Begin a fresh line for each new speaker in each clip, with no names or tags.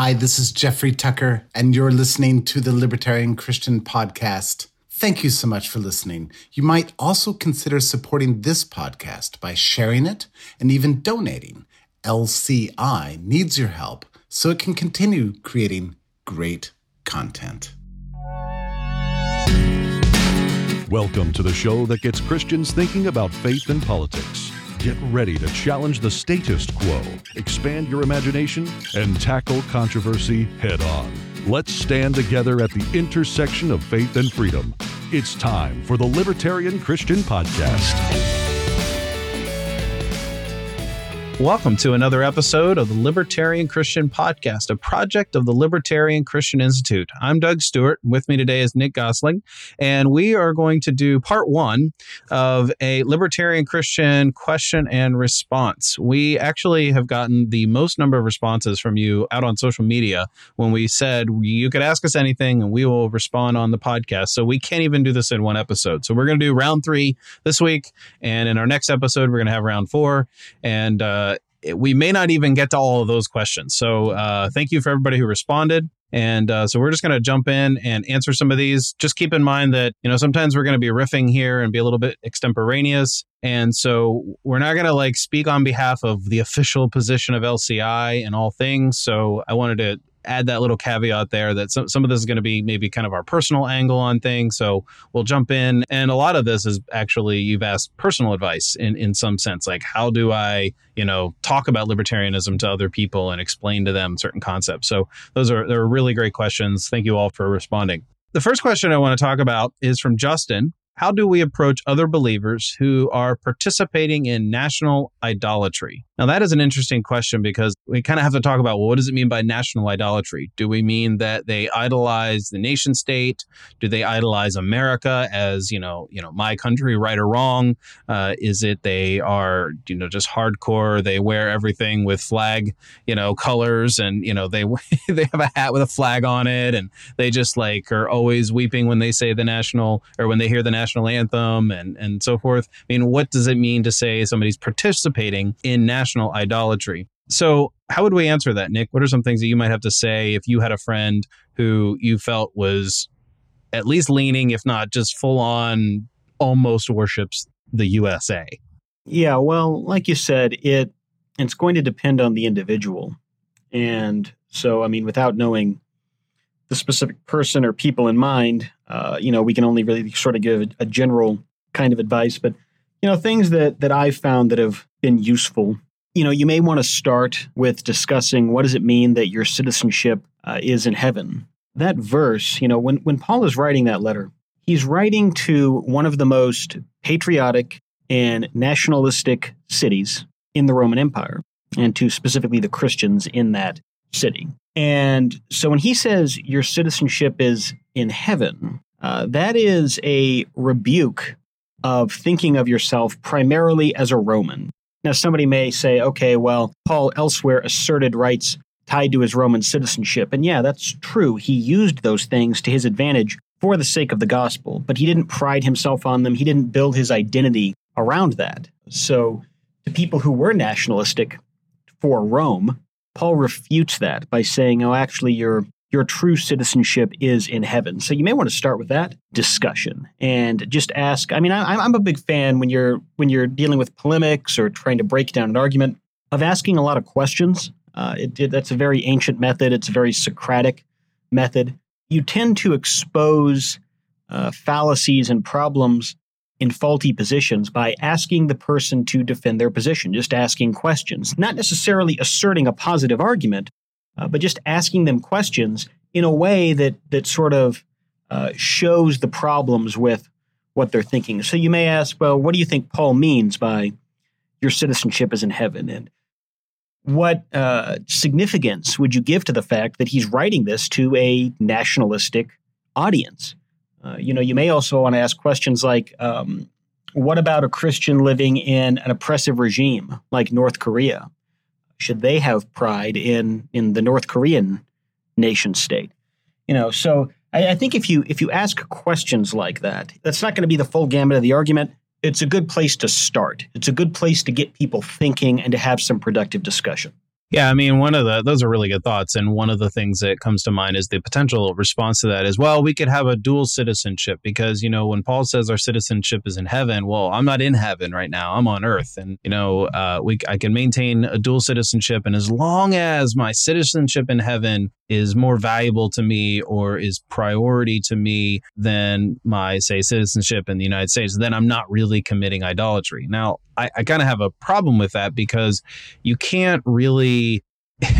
Hi, this is Jeffrey Tucker, and you're listening to the Libertarian Christian Podcast. Thank you so much for listening. You might also consider supporting this podcast by sharing it and even donating. LCI needs your help so it can continue creating great content.
Welcome to the show that gets Christians thinking about faith and politics. Get ready to challenge the status quo, expand your imagination, and tackle controversy head on. Let's stand together at the intersection of faith and freedom. It's time for the Libertarian Christian Podcast.
Welcome to another episode of the Libertarian Christian Podcast, a project of the Libertarian Christian Institute. I'm Doug Stewart. With me today is Nick Gausling, and we are going to do part one of a Libertarian Christian question and response. We actually have gotten the most number of responses from you out on social media when we said you could ask us anything and we will respond on the podcast. So we can't even do this in one episode. So we're going to do round three this week, and in our next episode, we're going to have round four. And, uh, we may not even get to all of those questions. So uh, thank you for everybody who responded. And uh, so we're just going to jump in and answer some of these. Just keep in mind that, you know, sometimes we're going to be riffing here and be a little bit extemporaneous. And so we're not going to like speak on behalf of the official position of LCI and all things. So I wanted to add that little caveat there that some, some of this is going to be maybe kind of our personal angle on things. So we'll jump in. And a lot of this is actually, you've asked personal advice in, in some sense. Like, how do I, you know, talk about libertarianism to other people and explain to them certain concepts? So those are, they're really great questions. Thank you all for responding. The first question I want to talk about is from Justin, how do we approach other believers who are participating in national idolatry? Now, that is an interesting question because we kind of have to talk about well, what does it mean by national idolatry? Do we mean that they idolize the nation state? Do they idolize America as you know, you know, my country, right or wrong? Uh, is it they are you know just hardcore? They wear everything with flag you know colors, and you know they they have a hat with a flag on it, and they just like are always weeping when they say the national or when they hear the national national anthem and, and so forth. I mean, what does it mean to say somebody's participating in national idolatry? So, how would we answer that, Nick? What are some things that you might have to say if you had a friend who you felt was at least leaning, if not just full on, almost worships the USA?
Yeah, well, like you said, it it's going to depend on the individual. And so, I mean, without knowing the specific person or people in mind, uh, you know, we can only really sort of give a, general kind of advice. But you know, things that that I've found that have been useful. You know, you may want to start with discussing what does it mean that your citizenship uh, is in heaven. That verse, you know, when when Paul is writing that letter, he's writing to one of the most patriotic and nationalistic cities in the Roman Empire, and to specifically the Christians in that city. And so when he says your citizenship is in heaven, uh, that is a rebuke of thinking of yourself primarily as a Roman. Now, somebody may say, okay, well, Paul elsewhere asserted rights tied to his Roman citizenship. And yeah, that's true. He used those things to his advantage for the sake of the gospel, but he didn't pride himself on them. He didn't build his identity around that. So, to people who were nationalistic for Rome, Paul refutes that by saying, oh, actually, your your true citizenship is in heaven. So you may want to start with that discussion and just ask. I mean, I, am a big fan when you're when you're dealing with polemics or trying to break down an argument of asking a lot of questions. Uh, it, it, that's a very ancient method. It's a very Socratic method. You tend to expose uh, fallacies and problems in faulty positions by asking the person to defend their position, just asking questions, not necessarily asserting a positive argument, uh, but just asking them questions in a way that that sort of uh, shows the problems with what they're thinking. So you may ask, well, what do you think Paul means by your citizenship is in heaven? And what uh, significance would you give to the fact that he's writing this to a nationalistic audience? Uh, you know, you may also want to ask questions like, um, what about a Christian living in an oppressive regime like North Korea? Should they have pride in in the North Korean nation state? You know, so I, I think if you if you ask questions like that, that's not going to be the full gamut of the argument. It's a good place to start. It's a good place to get people thinking and to have some productive discussion.
Yeah, I mean, one of the those are really good thoughts, and one of the things that comes to mind is the potential response to that is, well, we could have a dual citizenship because you know when Paul says our citizenship is in heaven, well, I'm not in heaven right now, I'm on earth, and you know, uh, we I can maintain a dual citizenship, and as long as my citizenship in heaven is more valuable to me or is priority to me than my say citizenship in the United States, then I'm not really committing idolatry. Now, I, I kind of have a problem with that because you can't really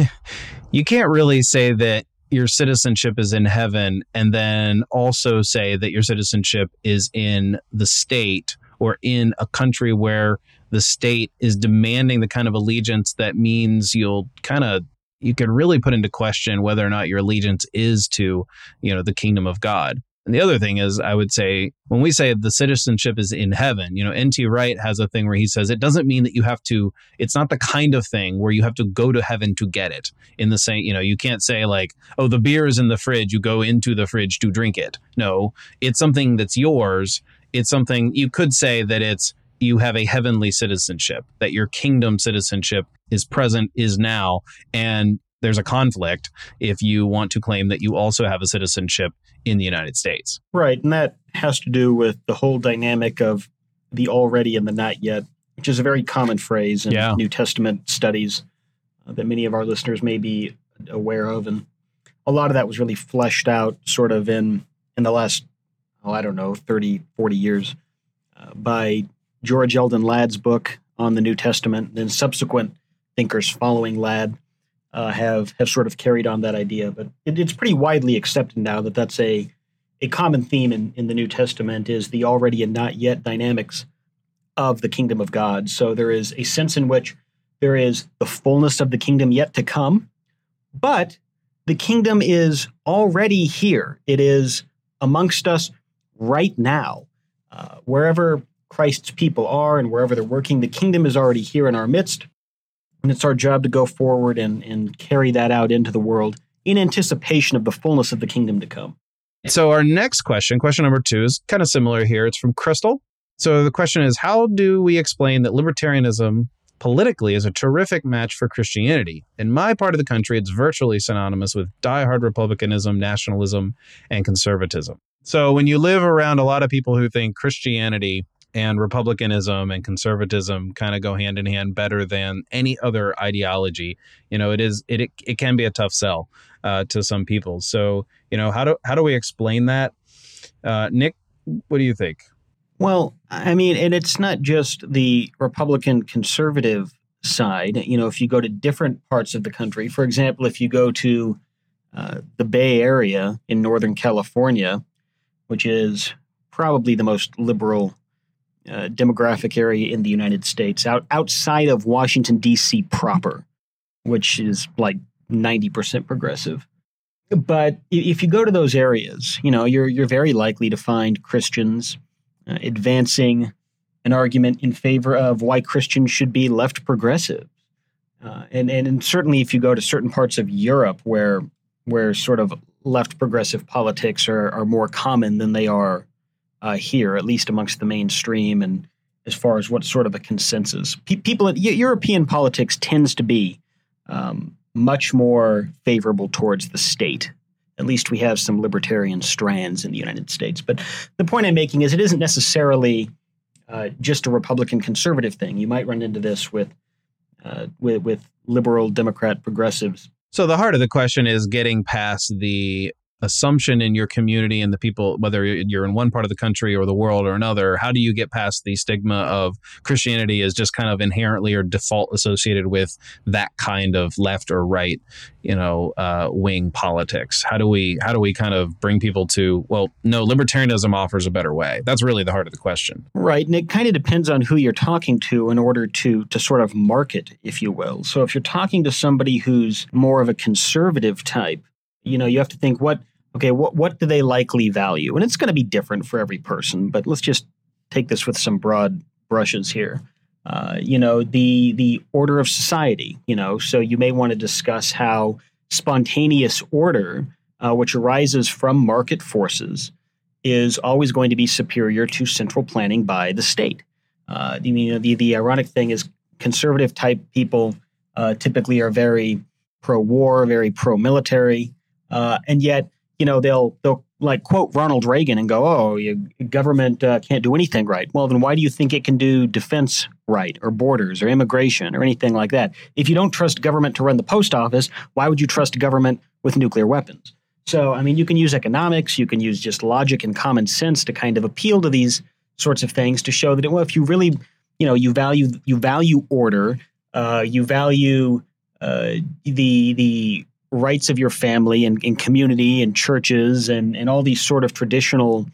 you can't really say that your citizenship is in heaven and then also say that your citizenship is in the state or in a country where the state is demanding the kind of allegiance that means you'll kind of you can really put into question whether or not your allegiance is to you know the kingdom of god and the other thing is, I would say, when we say the citizenship is in heaven, you know, N.T. Wright has a thing where he says it doesn't mean that you have to, it's not the kind of thing where you have to go to heaven to get it. In the same, you know, you can't say like, oh, the beer is in the fridge, you go into the fridge to drink it. No, it's something that's yours. It's something you could say that it's, you have a heavenly citizenship, that your kingdom citizenship is present, is now, and there's a conflict if you want to claim that you also have a citizenship in the United States.
Right. And that has to do with the whole dynamic of the already and the not yet, which is a very common phrase in yeah. New Testament studies uh, that many of our listeners may be aware of. And a lot of that was really fleshed out sort of in, in the last, oh, I don't know, 30, 40 years uh, by George Eldon Ladd's book on the New Testament, and subsequent thinkers following Ladd uh, have have sort of carried on that idea. But it, it's pretty widely accepted now that that's a a common theme in, in the New Testament is the already and not yet dynamics of the kingdom of God. So there is a sense in which there is the fullness of the kingdom yet to come, but the kingdom is already here. It is amongst us right now. Uh, wherever Christ's people are and wherever they're working, the kingdom is already here in our midst. And it's our job to go forward and, and carry that out into the world in anticipation of the fullness of the kingdom to come.
So, our next question, question number two, is kind of similar here. It's from Crystal. So, the question is How do we explain that libertarianism politically is a terrific match for Christianity? In my part of the country, it's virtually synonymous with diehard republicanism, nationalism, and conservatism. So, when you live around a lot of people who think Christianity and republicanism and conservatism kind of go hand in hand better than any other ideology. You know it is it it, it can be a tough sell uh, to some people. So you know how do how do we explain that? Uh, nick what do you think?
Well i mean and it's not just the republican conservative side. You know if you go to different parts of the country for example if you go to uh, the bay area in northern california which is probably the most liberal uh, demographic area in the United States, out outside of Washington D.C. proper, which is like ninety percent progressive. But if you go to those areas, you know you're you're very likely to find Christians uh, advancing an argument in favor of why Christians should be left progressive, uh, and, and and certainly if you go to certain parts of Europe where where sort of left progressive politics are, are more common than they are uh, here, at least amongst the mainstream, and as far as what sort of a consensus. P- people, European politics tends to be um, much more favorable towards the state. At least we have some libertarian strands in the United States. But the point I'm making is it isn't necessarily uh, just a Republican conservative thing. You might run into this with, uh, with with liberal Democrat progressives.
So the heart of the question is getting past the assumption in your community and the people, whether you're in one part of the country or the world or another, how do you get past the stigma of Christianity is just kind of inherently or default associated with that kind of left or right, you know, uh, wing politics? How do we how do we kind of bring people to well, no, libertarianism offers a better way. That's really the heart of the question,
right? And it kind of depends on who you're talking to in order to to sort of market, if you will. So if you're talking to somebody who's more of a conservative type you know you have to think what okay what what do they likely value? And it's going to be different for every person but let's just take this with some broad brushes here. Uh, you know the the order of society you know so you may want to discuss how spontaneous order uh, which arises from market forces is always going to be superior to central planning by the state. Uh, you know, the, the ironic thing is conservative type people uh, typically are very pro-war, very pro-military, uh, and yet you know they'll they'll like quote Ronald Reagan and go, "Oh, government uh, can't do anything right." Well, then why do you think it can do defense right, or borders, or immigration, or anything like that? If you don't trust government to run the post office, why would you trust government with nuclear weapons? So, I mean, you can use economics, you can use just logic and common sense to kind of appeal to these sorts of things to show that well, if you really, you know, you value you value order, uh, you value uh, the the rights of your family and, and, community and churches and, and all these sort of traditional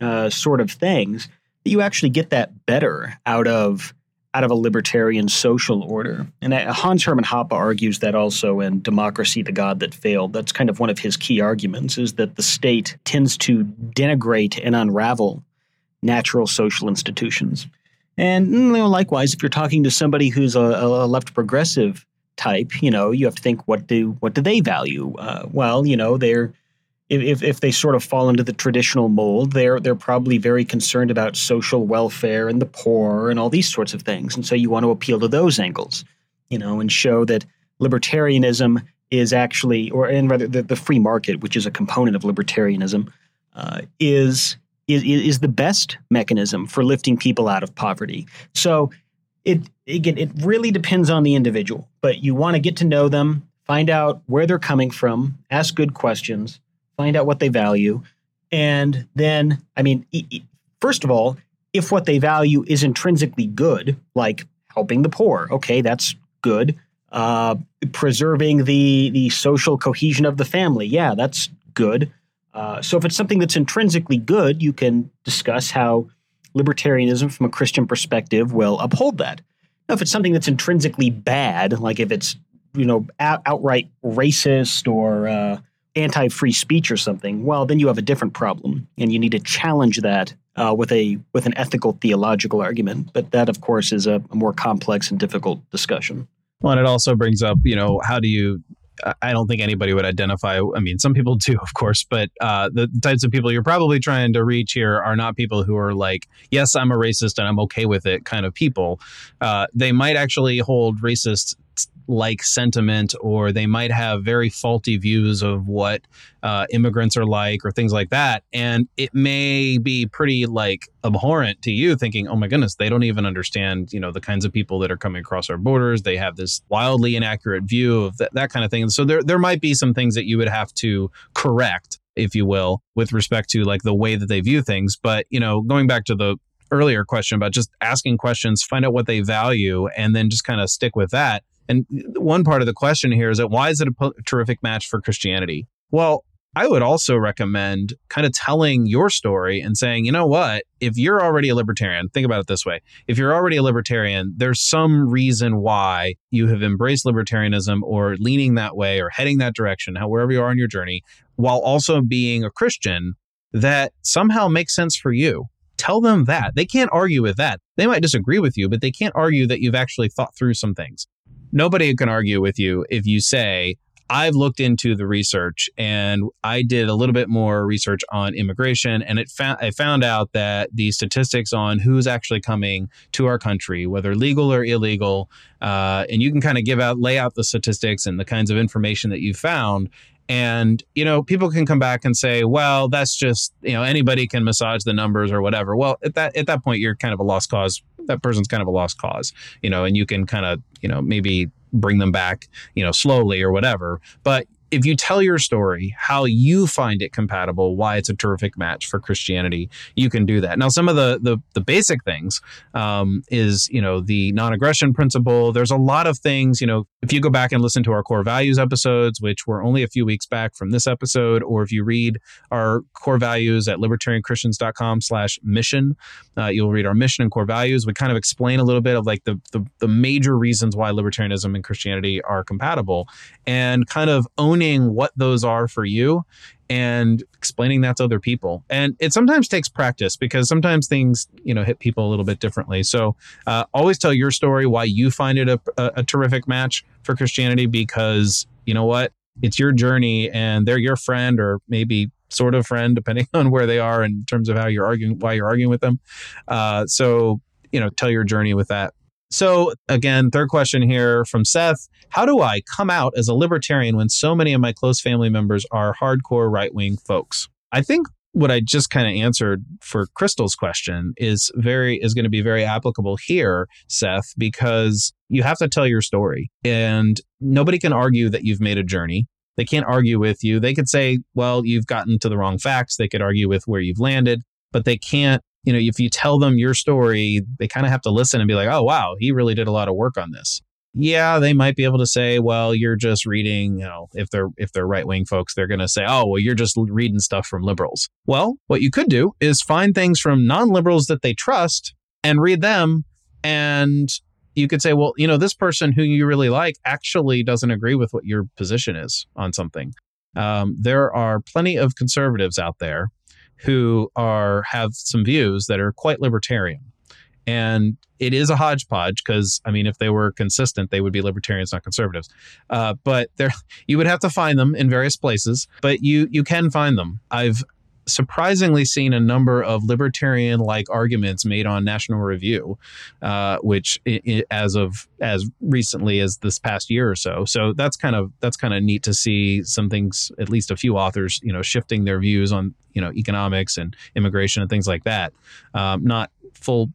uh, sort of things, that you actually get that better out of out of a libertarian social order. And uh, Hans Hermann Hoppe argues that also in Democracy, the God That Failed. That's kind of one of his key arguments is that the state tends to denigrate and unravel natural social institutions. And you know, likewise, if you're talking to somebody who's a, a left progressive type, you know, you have to think what do what do they value? Uh, well, you know, they're if if they sort of fall into the traditional mold, they're they're probably very concerned about social welfare and the poor and all these sorts of things, and so you want to appeal to those angles, you know, and show that libertarianism is actually, or and rather the, the free market, which is a component of libertarianism, uh, is is is the best mechanism for lifting people out of poverty. So it again, it really depends on the individual, but you want to get to know them, find out where they're coming from, ask good questions, find out what they value, and then, I mean, first of all, if what they value is intrinsically good, like helping the poor, okay, that's good. Uh, preserving the the social cohesion of the family, yeah, that's good. Uh, so if it's something that's intrinsically good, you can discuss how libertarianism from a Christian perspective will uphold that. Now, if it's something that's intrinsically bad, like if it's you know out, outright racist or uh, anti-free speech or something, well, then you have a different problem, and you need to challenge that uh, with a with an ethical theological argument. But that, of course, is a, a more complex and difficult discussion.
Well, and it also brings up, you know, how do you I don't think anybody would identify. I mean, some people do, of course, but uh, the types of people you're probably trying to reach here are not people who are like, yes, I'm a racist and I'm okay with it kind of people. Uh, they might actually hold racist like sentiment, or they might have very faulty views of what uh, immigrants are like, or things like that. And it may be pretty like abhorrent to you, thinking, "Oh my goodness, they don't even understand, you know, the kinds of people that are coming across our borders. They have this wildly inaccurate view of that, kind of thing." So there, there might be some things that you would have to correct if you will, with respect to like the way that they view things. But, you know, going back to the earlier question about just asking questions, find out what they value, and then just kind of stick with that. And one part of the question here is that why is it a terrific match for Christianity? Well, I would also recommend kind of telling your story and saying, you know what, if you're already a libertarian, think about it this way. If you're already a libertarian, there's some reason why you have embraced libertarianism or leaning that way or heading that direction, however you are on your journey, while also being a Christian that somehow makes sense for you. Tell them that. They can't argue with that. They might disagree with you, but they can't argue that you've actually thought through some things nobody can argue with you if you say, I've looked into the research and I did a little bit more research on immigration and it found I found out that the statistics on who's actually coming to our country, whether legal or illegal, uh, and you can kind of give out lay out the statistics and the kinds of information that you found. And you know, people can come back and say, "Well, that's just you know anybody can massage the numbers or whatever." Well, at that at that point, you're kind of a lost cause that person's kind of a lost cause, you know, and you can kind of, you know, maybe bring them back, you know, slowly or whatever. But if you tell your story, how you find it compatible, why it's a terrific match for Christianity, you can do that. Now, some of the the, the basic things um, is you know the non-aggression principle. There's a lot of things. You know, if you go back and listen to our core values episodes, which were only a few weeks back from this episode, or if you read our core values at libertarianchristians.com/mission, uh, you'll read our mission and core values. We kind of explain a little bit of like the, the the major reasons why libertarianism and Christianity are compatible, and kind of owning owning what those are for you and explaining that to other people. And it sometimes takes practice because sometimes things, you know, hit people a little bit differently. So uh, always tell your story, why you find it a, a, a terrific match for Christianity, because you know what? It's your journey and they're your friend or maybe sort of friend, depending on where they are in terms of how you're arguing, why you're arguing with them. Uh, so, you know, tell your journey with that So, again, third question here from Seth How do I come out as a libertarian when so many of my close family members are hardcore right wing folks? I think what I just kind of answered for Crystal's question is very is going to be very applicable here, Seth, because you have to tell your story. And nobody can argue that you've made a journey. They can't argue with you. They could say, well, you've gotten to the wrong facts. They could argue with where you've landed, but they can't, you know, if you tell them your story, they kind of have to listen and be like, oh, wow, he really did a lot of work on this yeah, they might be able to say, well, you're just reading, you know, if they're if they're right-wing folks, they're going to say, "Oh, well, you're just reading stuff from liberals." Well, what you could do is find things from non-liberals that they trust and read them and you could say, well, you know, this person who you really like actually doesn't agree with what your position is on something. Um, there are plenty of conservatives out there who are have some views that are quite libertarian and it is a hodgepodge because I mean, if they were consistent, they would be libertarians, not conservatives. Uh, but there, you would have to find them in various places, but you you can find them. I've surprisingly seen a number of libertarian like arguments made on National Review, uh, which I- I- as of as recently as this past year or so. So that's kind of that's kind of neat to see some things, at least a few authors, you know, shifting their views on you know economics and immigration and things like that. Um, not full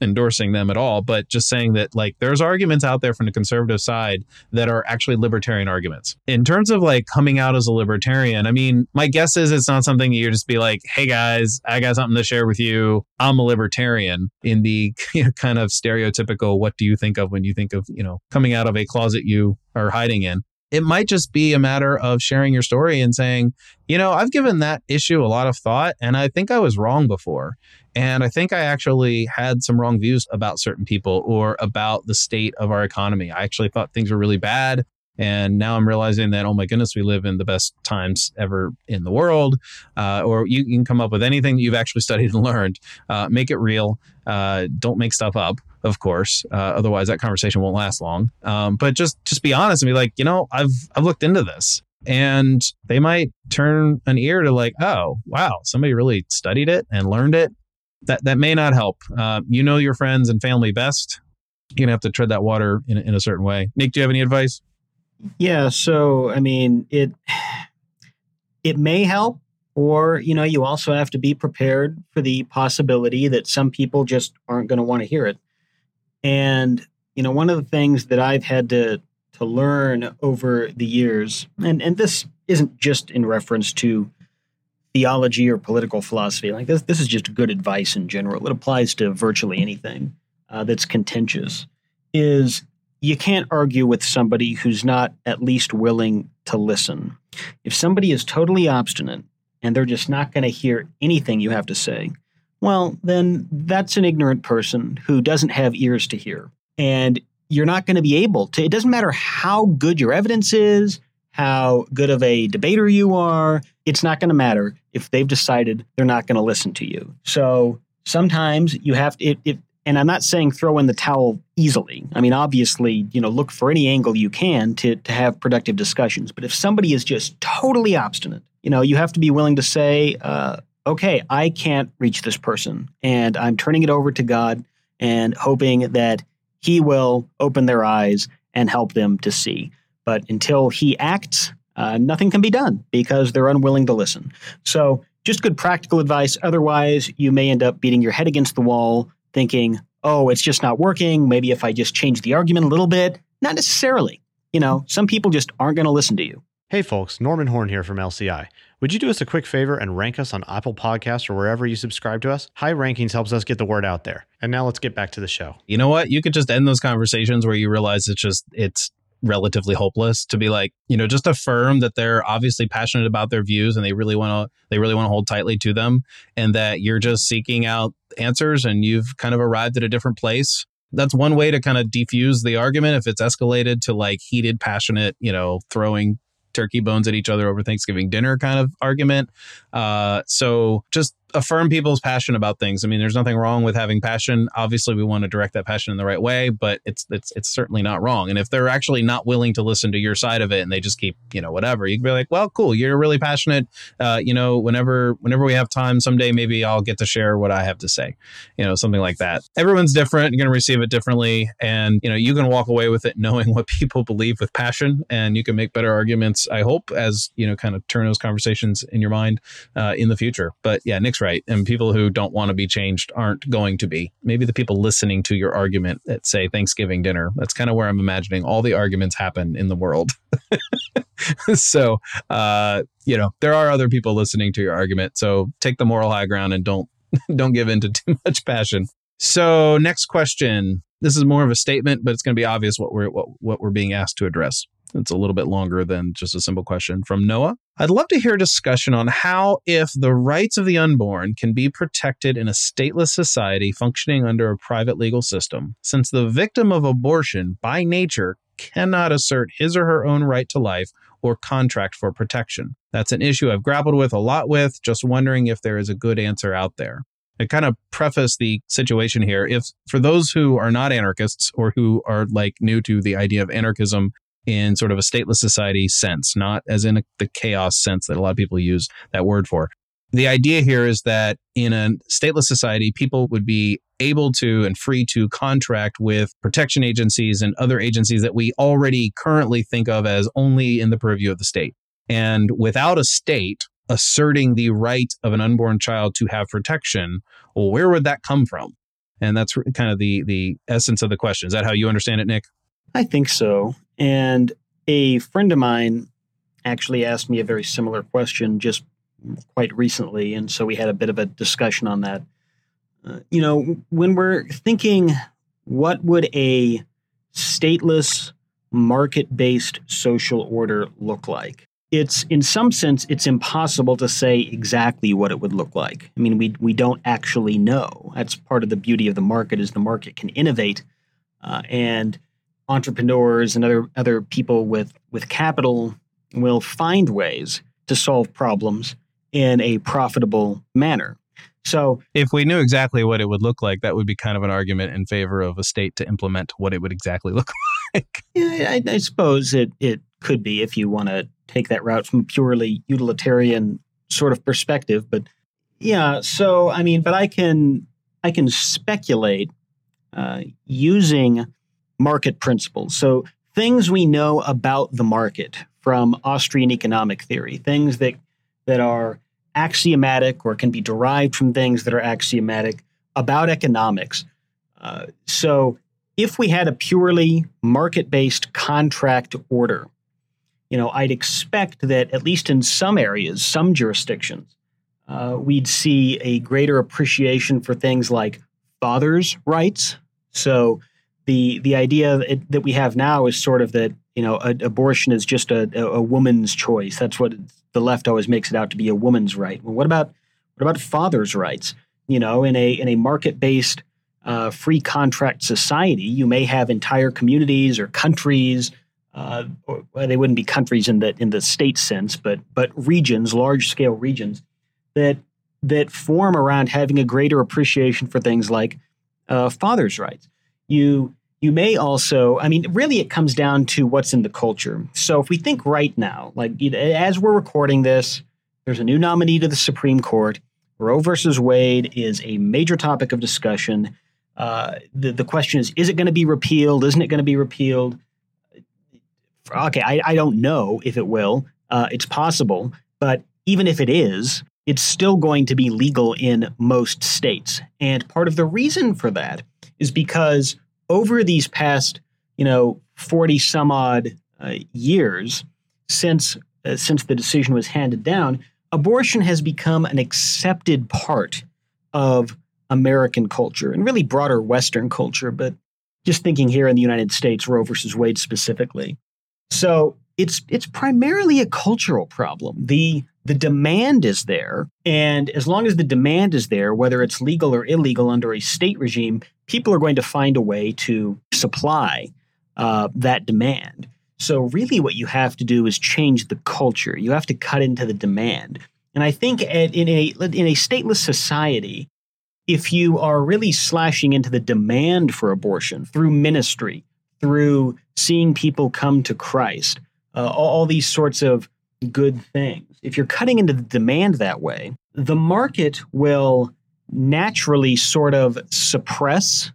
endorsing them at all, but just saying that like there's arguments out there from the conservative side that are actually libertarian arguments. In terms of like coming out as a libertarian, I mean, my guess is it's not something you just be like, "Hey guys, I got something to share with you. I'm a libertarian." In the you know, kind of stereotypical, what do you think of when you think of you know coming out of a closet you are hiding in? It might just be a matter of sharing your story and saying, you know, I've given that issue a lot of thought and I think I was wrong before. And I think I actually had some wrong views about certain people or about the state of our economy. I actually thought things were really bad. And now I'm realizing that, oh my goodness, we live in the best times ever in the world. Uh, or you, can come up with anything that you've actually studied and learned. Uh, make it real. Uh, don't make stuff up, of course. Uh, otherwise, that conversation won't last long. Um, but just just be honest and be like, you know, I've I've looked into this, and they might turn an ear to like, oh wow, somebody really studied it and learned it that that may not help. Uh, you know your friends and family best. You're gonna have to tread that water in, in a certain way. Nick, do you have any advice?
Yeah. So I mean, it it may help, or you know, you also have to be prepared for the possibility that some people just aren't going to want to hear it. And you know, one of the things that I've had to to learn over the years, and and this isn't just in reference to theology or political philosophy. Like this, this is just good advice in general. It applies to virtually anything uh, that's contentious. Is you can't argue with somebody who's not at least willing to listen. If somebody is totally obstinate and they're just not going to hear anything you have to say, well, then that's an ignorant person who doesn't have ears to hear. And you're not going to be able to, it doesn't matter how good your evidence is, how good of a debater you are, it's not going to matter if they've decided they're not going to listen to you. So sometimes you have to, it, it, and I'm not saying throw in the towel easily. I mean, obviously, you know, look for any angle you can to, to have productive discussions. But if somebody is just totally obstinate, you know, you have to be willing to say, uh, okay, I can't reach this person, and I'm turning it over to God and hoping that He will open their eyes and help them to see. But until he acts, uh, nothing can be done because they're unwilling to listen. So, just good practical advice. Otherwise, you may end up beating your head against the wall thinking, oh, it's just not working. Maybe if I just change the argument a little bit. Not necessarily. You know, some people just aren't going to listen to you.
Hey, folks, Norman Horn here from LCI. Would you do us a quick favor and rank us on Apple Podcasts or wherever you subscribe to us? High rankings helps us get the word out there. And now let's get back to the show.
You know what? You could just end those conversations where you realize it's just, it's relatively hopeless to be like you know just affirm that they're obviously passionate about their views and they really want to they really want to hold tightly to them and that you're just seeking out answers and you've kind of arrived at a different place that's one way to kind of defuse the argument if it's escalated to like heated passionate you know throwing turkey bones at each other over Thanksgiving dinner kind of argument. Uh, so just affirm people's passion about things. I mean, there's nothing wrong with having passion. Obviously, we want to direct that passion in the right way, but it's it's it's certainly not wrong. And if they're actually not willing to listen to your side of it and they just keep, you know, whatever, you can be like, well, cool, you're really passionate. Uh, you know, whenever whenever we have time, someday maybe I'll get to share what I have to say. You know, something like that. Everyone's different. You're going to receive it differently, and you know, you can walk away with it knowing what people believe with passion, and you can make better arguments. I hope as you know, kind of turn those conversations in your mind uh, in the future. But yeah, Nick's right. And people who don't want to be changed aren't going to be. Maybe the people listening to your argument at, say, Thanksgiving dinner, that's kind of where I'm imagining all the arguments happen in the world. so, uh, you know, there are other people listening to your argument. So take the moral high ground and don't don't give in to too much passion. So, next question. This is more of a statement, but it's going to be obvious what we're what, what we're being asked to address. It's a little bit longer than just a simple question from Noah. I'd love to hear a discussion on how, if the rights of the unborn can be protected in a stateless society functioning under a private legal system, since the victim of abortion, by nature, cannot assert his or her own right to life or contract for protection. That's an issue I've grappled with a lot with, just wondering if there is a good answer out there. To kind of preface the situation here, if for those who are not anarchists or who are like new to the idea of anarchism in sort of a stateless society sense, not as in a, the chaos sense that a lot of people use that word for. The idea here is that in a stateless society, people would be able to and free to contract with protection agencies and other agencies that we already currently think of as only in the purview of the state. And without a state asserting the right of an unborn child to have protection, well, where would that come from? And that's kind of the the essence of the question. Is that how you understand it, Nick?
I think so. And a friend of mine actually asked me a very similar question just quite recently. And so we had a bit of a discussion on that. Uh, you know, when we're thinking, what would a stateless, market based social order look like? It's in some sense, it's impossible to say exactly what it would look like. I mean, we, we don't actually know. That's part of the beauty of the market is the market can innovate uh, and entrepreneurs and other other people with with capital will find ways to solve problems in a profitable manner. So,
if we knew exactly what it would look like, that would be kind of an argument in favor of a state to implement what it would exactly look like.
Yeah, I, I suppose it it could be if you want to take that route from a purely utilitarian sort of perspective. But yeah, so I mean, but I can I can speculate uh, using market principles. So things we know about the market from Austrian economic theory, things that that are axiomatic or can be derived from things that are axiomatic about economics. Uh, so if we had a purely market-based contract order, you know, I'd expect that at least in some areas, some jurisdictions, uh, we'd see a greater appreciation for things like fathers' rights. So the the idea that, we have now is sort of that you know a, abortion is just a, a, woman's choice. That's what the left always makes it out to be a woman's right. Well, what about what about fathers' rights? You know, in a in a market based uh, free contract society, you may have entire communities or countries. Uh, or, well, they wouldn't be countries in the in the state sense, but but regions, large scale regions that that form around having a greater appreciation for things like uh, fathers' rights you you may also i mean really it comes down to what's in the culture. So if we think right now like as we're recording this there's a new nominee to the supreme court. Roe versus wade is a major topic of discussion. Uh, the, the question is is it going to be repealed? Isn't it going to be repealed? Okay I, I don't know if it will. Uh, it's possible but even if it is it's still going to be legal in most states. And part of the reason for that is because over these past, you know, 40 some odd uh, years since uh, since the decision was handed down, abortion has become an accepted part of American culture and really broader Western culture, but just thinking here in the United States, Roe versus Wade specifically. So it's it's primarily a cultural problem. The the demand is there. And as long as the demand is there, whether it's legal or illegal under a state regime, people are going to find a way to supply uh, that demand. So, really, what you have to do is change the culture. You have to cut into the demand. And I think in a in a stateless society, if you are really slashing into the demand for abortion through ministry, through seeing people come to Christ, uh, all, all these sorts of good things, if you're cutting into the demand that way, the market will naturally sort of suppress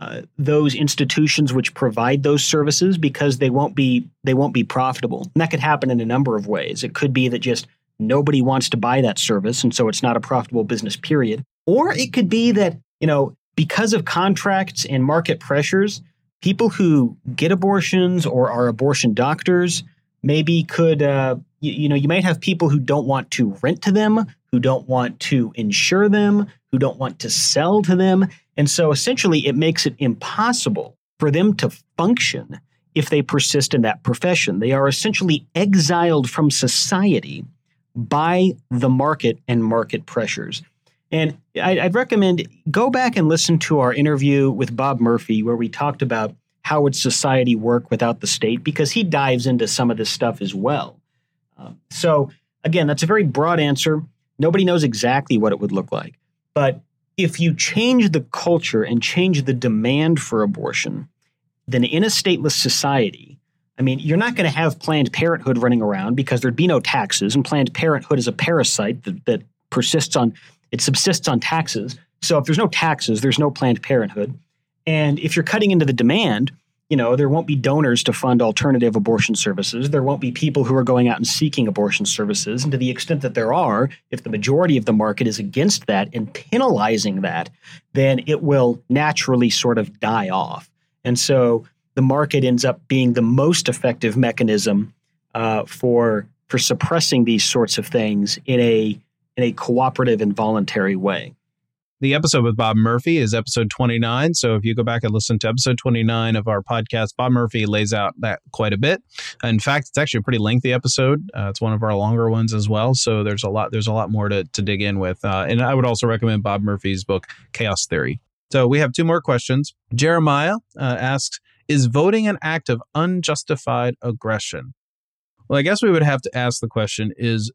uh, those institutions which provide those services because they won't be they won't be profitable. And that could happen in a number of ways. It could be that just nobody wants to buy that service and so it's not a profitable business period. Or it could be that, you know, because of contracts and market pressures, people who get abortions or are abortion doctors maybe could uh, you, you know, you might have people who don't want to rent to them, who don't want to insure them, who don't want to sell to them. And so essentially, it makes it impossible for them to function if they persist in that profession. They are essentially exiled from society by the market and market pressures. And I'd recommend go back and listen to our interview with Bob Murphy, where we talked about how would society work without the state, because he dives into some of this stuff as well. Uh, so, again, that's a very broad answer. Nobody knows exactly what it would look like. But if you change the culture and change the demand for abortion, then in a stateless society, I mean, you're not going to have Planned Parenthood running around because there'd be no taxes, and Planned Parenthood is a parasite that, that persists on, it subsists on taxes. So if there's no taxes, there's no Planned Parenthood. And if you're cutting into the demand, you know, there won't be donors to fund alternative abortion services. There won't be people who are going out and seeking abortion services. And to the extent that there are, if the majority of the market is against that and penalizing that, then it will naturally sort of die off. And so the market ends up being the most effective mechanism uh, for for suppressing these sorts of things in a in a cooperative and voluntary way.
The episode with Bob Murphy is episode 29. So if you go back and listen to episode 29 of our podcast, Bob Murphy lays out that quite a bit. In fact, it's actually a pretty lengthy episode. Uh, it's one of our longer ones as well. So there's a lot there's a lot more to, to dig in with. Uh, and I would also recommend Bob Murphy's book, Chaos Theory. So we have two more questions. Jeremiah uh, asks, is voting an act of unjustified aggression? Well, I guess we would have to ask the question is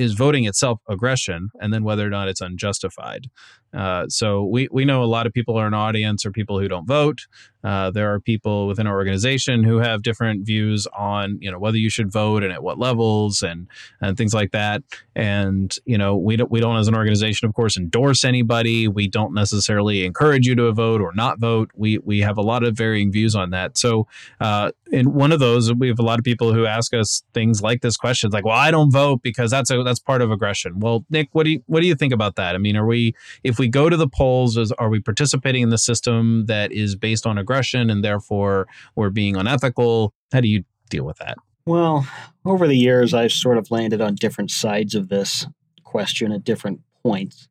is voting itself aggression and then whether or not it's unjustified. Uh, so we, we know a lot of people are an audience or people who don't vote. Uh, there are people within our organization who have different views on you know whether you should vote and at what levels and and things like that. And you know we don't we don't as an organization of course endorse anybody. We don't necessarily encourage you to vote or not vote. We we have a lot of varying views on that. So uh, in one of those we have a lot of people who ask us things like this question like well I don't vote because that's a that's part of aggression. Well Nick what do you what do you think about that? I mean are we if we go to the polls, is, are we participating in the system that is based on aggression and therefore we're being unethical? How do you deal with that?
Well, over the years, I've sort of landed on different sides of this question at different points.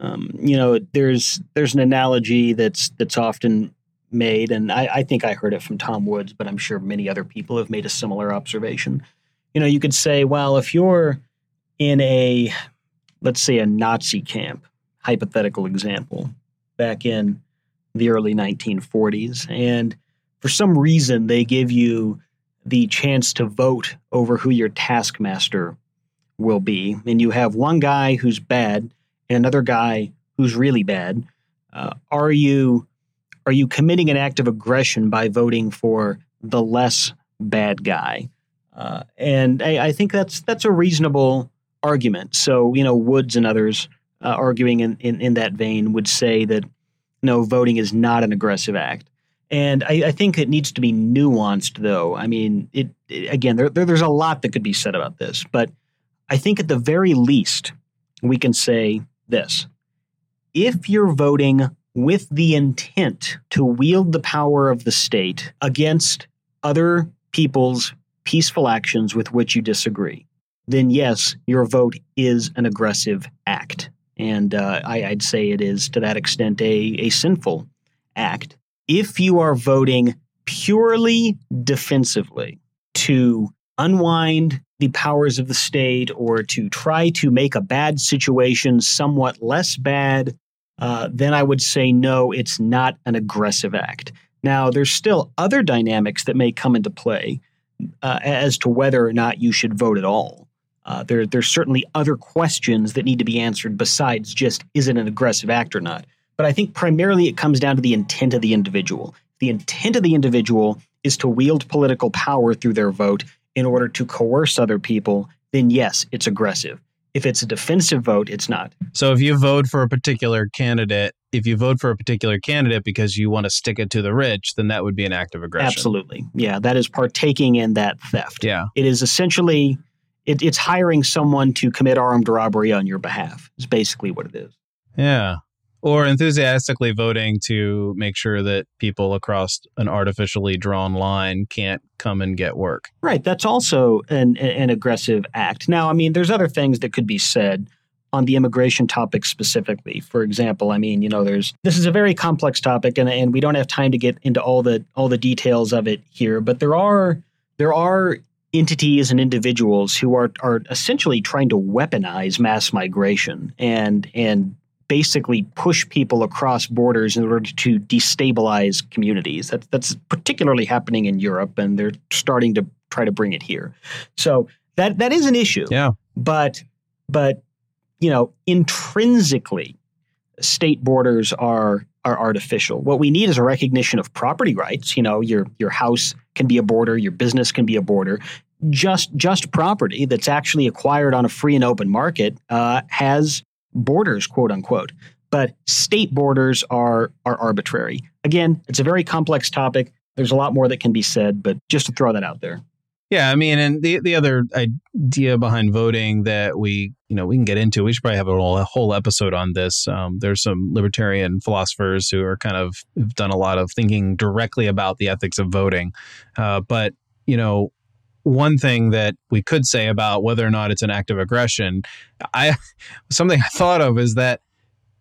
Um, you know, there's there's an analogy that's that's often made, and I, I think I heard it from Tom Woods, but I'm sure many other people have made a similar observation. You know, you could say, well, if you're in a let's say a Nazi camp hypothetical example back in the early 1940s. And for some reason, they give you the chance to vote over who your taskmaster will be. And you have one guy who's bad and another guy who's really bad. Uh, are you are you committing an act of aggression by voting for the less bad guy? Uh, and I, I, think that's that's a reasonable argument. So you know, Woods and others uh, arguing in, in, in that vein would say that no, voting is not an aggressive act. And I, I think it needs to be nuanced, though. I mean, it, it again, there, there, there's a lot that could be said about this, but I think at the very least, we can say this: if you're voting with the intent to wield the power of the state against other people's peaceful actions with which you disagree, then yes, your vote is an aggressive act. And uh, I, would say it is to that extent a, a sinful act. If you are voting purely defensively to unwind the powers of the state or to try to make a bad situation somewhat less bad, uh, then I would say no, it's not an aggressive act. Now, there's still other dynamics that may come into play uh, as to whether or not you should vote at all. Uh, there, there's certainly other questions that need to be answered besides just is it an aggressive act or not. But I think primarily it comes down to the intent of the individual. The intent of the individual is to wield political power through their vote in order to coerce other people, then yes, it's aggressive. If it's a defensive vote, it's not.
So if you vote for a particular candidate, if you vote for a particular candidate because you want to stick it to the rich, then that would be an act of aggression.
Absolutely. Yeah, that is partaking in that theft.
Yeah.
It is essentially it, it's hiring someone to commit armed robbery on your behalf. Is basically what it is.
Yeah or enthusiastically voting to make sure that people across an artificially drawn line can't come and get work.
Right. That's also an, an aggressive act. Now, I mean, there's other things that could be said on the immigration topic specifically. For example, I mean, you know, there's this is a very complex topic and, and we don't have time to get into all the all the details of it here, but there are there are entities and individuals who are are essentially trying to weaponize mass migration and and basically push people across borders in order to destabilize communities. That's that's particularly happening in Europe, and they're starting to try to bring it here. So that that is an issue.
Yeah.
But but you know intrinsically, state borders are are artificial. What we need is a recognition of property rights. You know, your your house can be a border, your business can be a border. Just just property that's actually acquired on a free and open market uh, has borders, quote unquote. But state borders are are arbitrary. Again, it's a very complex topic. There's a lot more that can be said, but just to throw that out there.
Yeah, I mean, and the the other idea behind voting that we you know we can get into, we should probably have a whole, episode on this. Um, there's some libertarian philosophers who are kind of have done a lot of thinking directly about the ethics of voting, uh, but you know one thing that we could say about whether or not it's an act of aggression, I something I thought of is that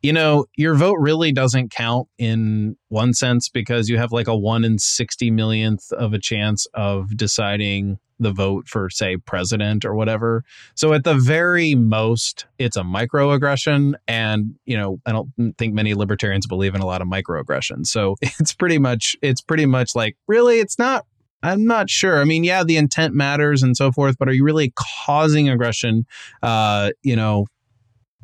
you know your vote really doesn't count in one sense because you have like a one in sixty millionth of a chance of deciding the vote for say president or whatever. So at the very most, it's a microaggression, and you know I don't think many libertarians believe in a lot of microaggressions. So it's pretty much it's pretty much like really it's not I'm not sure. I mean, yeah, the intent matters and so forth, but are you really causing aggression? Uh, you know,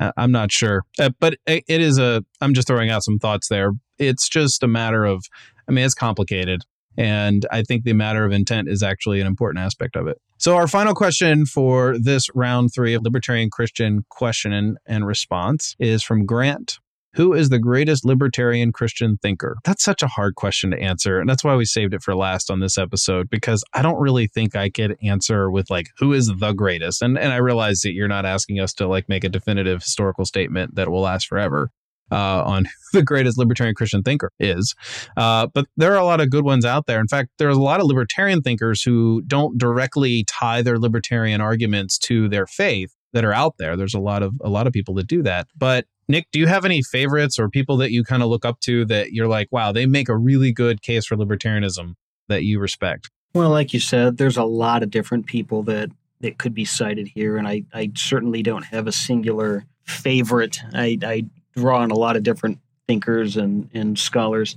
I'm not sure. Uh, but it is a, I'm just throwing out some thoughts there. It's just a matter of, I mean, it's complicated. And I think the matter of intent is actually an important aspect of it. So, our final question for this round three of Libertarian Christian question and, and response is from Grant who is the greatest libertarian Christian thinker? That's such a hard question to answer. And that's why we saved it for last on this episode, because I don't really think I could answer with like, who is the greatest? And, and I realize that you're not asking us to like make a definitive historical statement that will last forever. Uh, on who the greatest libertarian Christian thinker is. Uh, but there are a lot of good ones out there. In fact, there's a lot of libertarian thinkers who don't directly tie their libertarian arguments to their faith that are out there. There's a lot of a lot of people that do that. But Nick, do you have any favorites or people that you kind of look up to that you're like, wow, they make a really good case for libertarianism that you respect?
Well, like you said, there's a lot of different people that that could be cited here, and I, I certainly don't have a singular favorite. I, I draw on a lot of different thinkers and and scholars,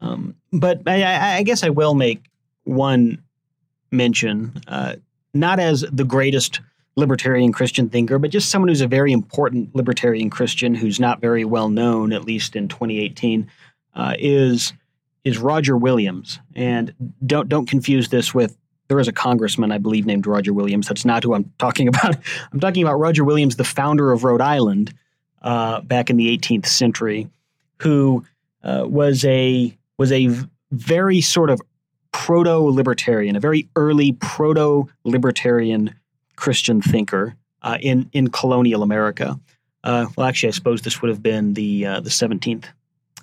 um, but I, I, guess I will make one mention, uh, not as the greatest libertarian Christian thinker, but just someone who's a very important libertarian Christian who's not very well known, at least in 2018, uh, is is Roger Williams. And don't don't confuse this with there is a congressman I believe named Roger Williams. That's not who I'm talking about. I'm talking about Roger Williams, the founder of Rhode Island uh, back in the 18th century, who uh, was a was a very sort of proto libertarian, a very early proto libertarian Christian thinker uh, in in colonial America. Uh, well, actually, I suppose this would have been the uh, the 17th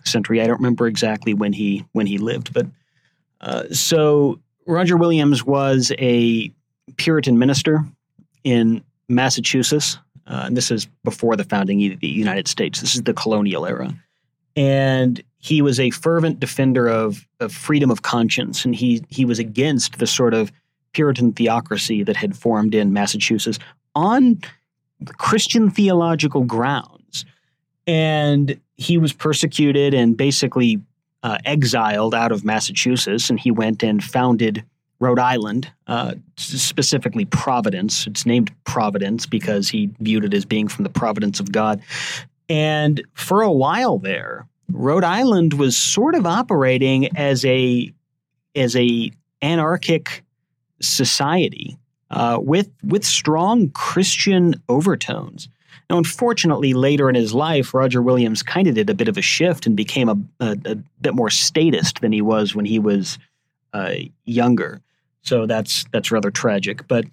century. I don't remember exactly when he when he lived, but uh, so Roger Williams was a Puritan minister in Massachusetts, uh, and this is before the founding of the United States. This is the colonial era, and he was a fervent defender of, of freedom of conscience, and he he was against the sort of Puritan theocracy that had formed in Massachusetts on Christian theological grounds. And he was persecuted and basically uh, exiled out of Massachusetts, and he went and founded Rhode Island, uh, specifically Providence. It's named Providence because he viewed it as being from the providence of God. And for a while there, Rhode Island was sort of operating as a as a anarchic society uh, with with strong Christian overtones. Now, unfortunately, later in his life, Roger Williams kind of did a bit of a shift and became a, a, a bit more statist than he was when he was uh, younger. So that's that's rather tragic. But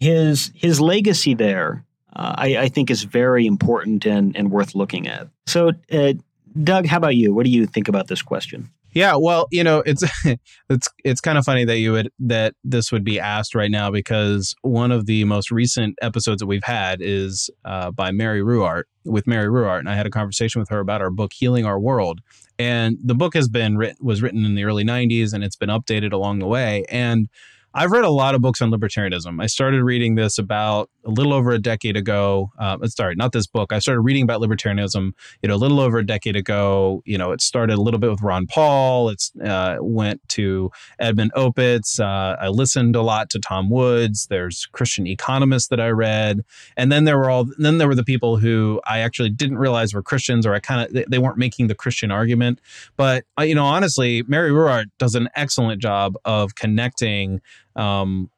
his his legacy there, uh, I, I, think, is very important and, and worth looking at. So, uh, Doug, how about you? What do you think about this question?
Yeah, well, you know, it's it's it's kind of funny that you would that this would be asked right now because one of the most recent episodes that we've had is uh, by Mary Ruwart with Mary Ruwart, and I had a conversation with her about our book Healing Our World, and the book has been written was written in the early '90s, and it's been updated along the way, and I've read a lot of books on libertarianism. I started reading this about a little over a decade ago. Um, sorry, not this book. I started reading about libertarianism, you know, a little over a decade ago. You know, it started a little bit with Ron Paul. It's uh, went to Edmund Opitz. Uh, I listened a lot to Tom Woods. There's Christian economists that I read, and then there were all. Then there were the people who I actually didn't realize were Christians, or I kind of they, they, weren't making the Christian argument. But uh, you know, honestly, Mary Ruwart does an excellent job of connecting um,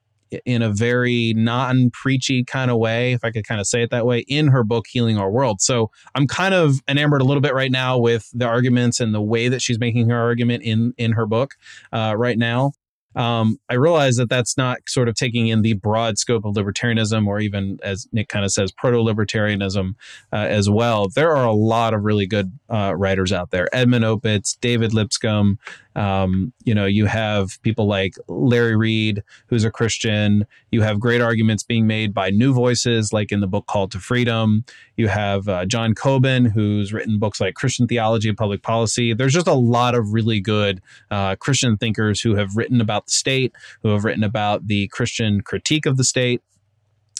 in a very non preachy kind of way, if I could kind of say it that way, in her book, Healing Our World. So I'm kind of enamored a little bit right now with the arguments and the way that she's making her argument in, in her book uh, right now um, I realize that that's not sort of taking in the broad scope of libertarianism or even, as Nick kind of says, proto libertarianism uh, as well. There are a lot of really good uh, writers out there Edmund Opitz, David Lipscomb. Um, you know, you have people like Larry Reed, who's a Christian. You have great arguments being made by new voices, like in the book Call to Freedom. You have uh, John Cobin, who's written books like Christian Theology and Public Policy. There's just a lot of really good uh, Christian thinkers who have written about the state, who have written about the Christian critique of the state.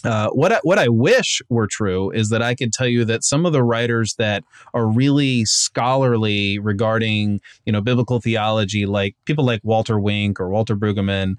Uh, what I, what I wish were true is that I could tell you that some of the writers that are really scholarly regarding you know biblical theology, like people like Walter Wink or Walter Brueggemann,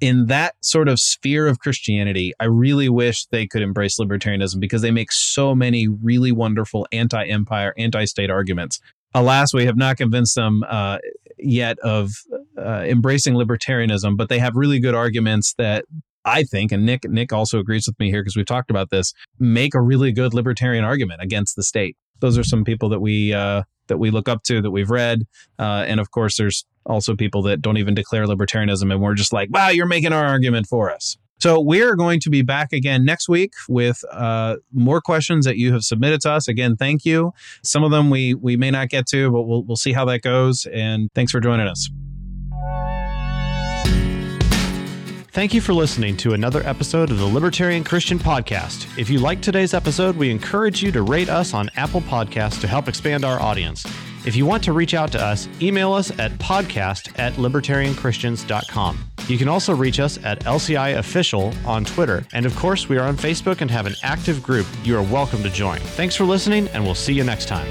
in that sort of sphere of Christianity, I really wish they could embrace libertarianism because they make so many really wonderful anti-empire, anti-state arguments. Alas, we have not convinced them uh, yet of uh, embracing libertarianism, but they have really good arguments that I think, and Nick Nick also agrees with me here because we've talked about this, make a really good libertarian argument against the state. Those are some people that we uh, that we look up to, that we've read, uh, and of course, there's also people that don't even declare libertarianism, and we're just like, wow, you're making our argument for us. So we're going to be back again next week with uh, more questions that you have submitted to us. Again, thank you. Some of them we we may not get to, but we'll we'll see how that goes. And thanks for joining us.
Thank you for listening to another episode of the Libertarian Christian Podcast. If you liked today's episode, we encourage you to rate us on Apple Podcasts to help expand our audience. If you want to reach out to us, email us at podcast at libertarianchristians.com. You can also reach us at LCI Official on Twitter. And of course, we are on Facebook and have an active group you are welcome to join. Thanks for listening, and we'll see you next time.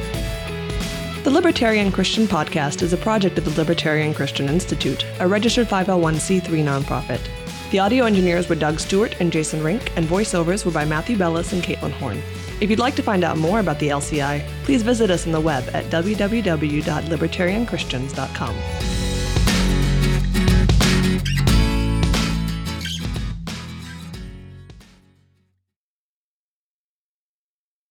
The Libertarian Christian Podcast is a project of the Libertarian Christian Institute, a registered 501c3 nonprofit. The audio engineers were Doug Stewart and Jason Rink, and voiceovers were by Matthew Bellis and Caitlin Horn. If you'd like to find out more about the LCI, please visit us on the web at www.libertarianchristians.com.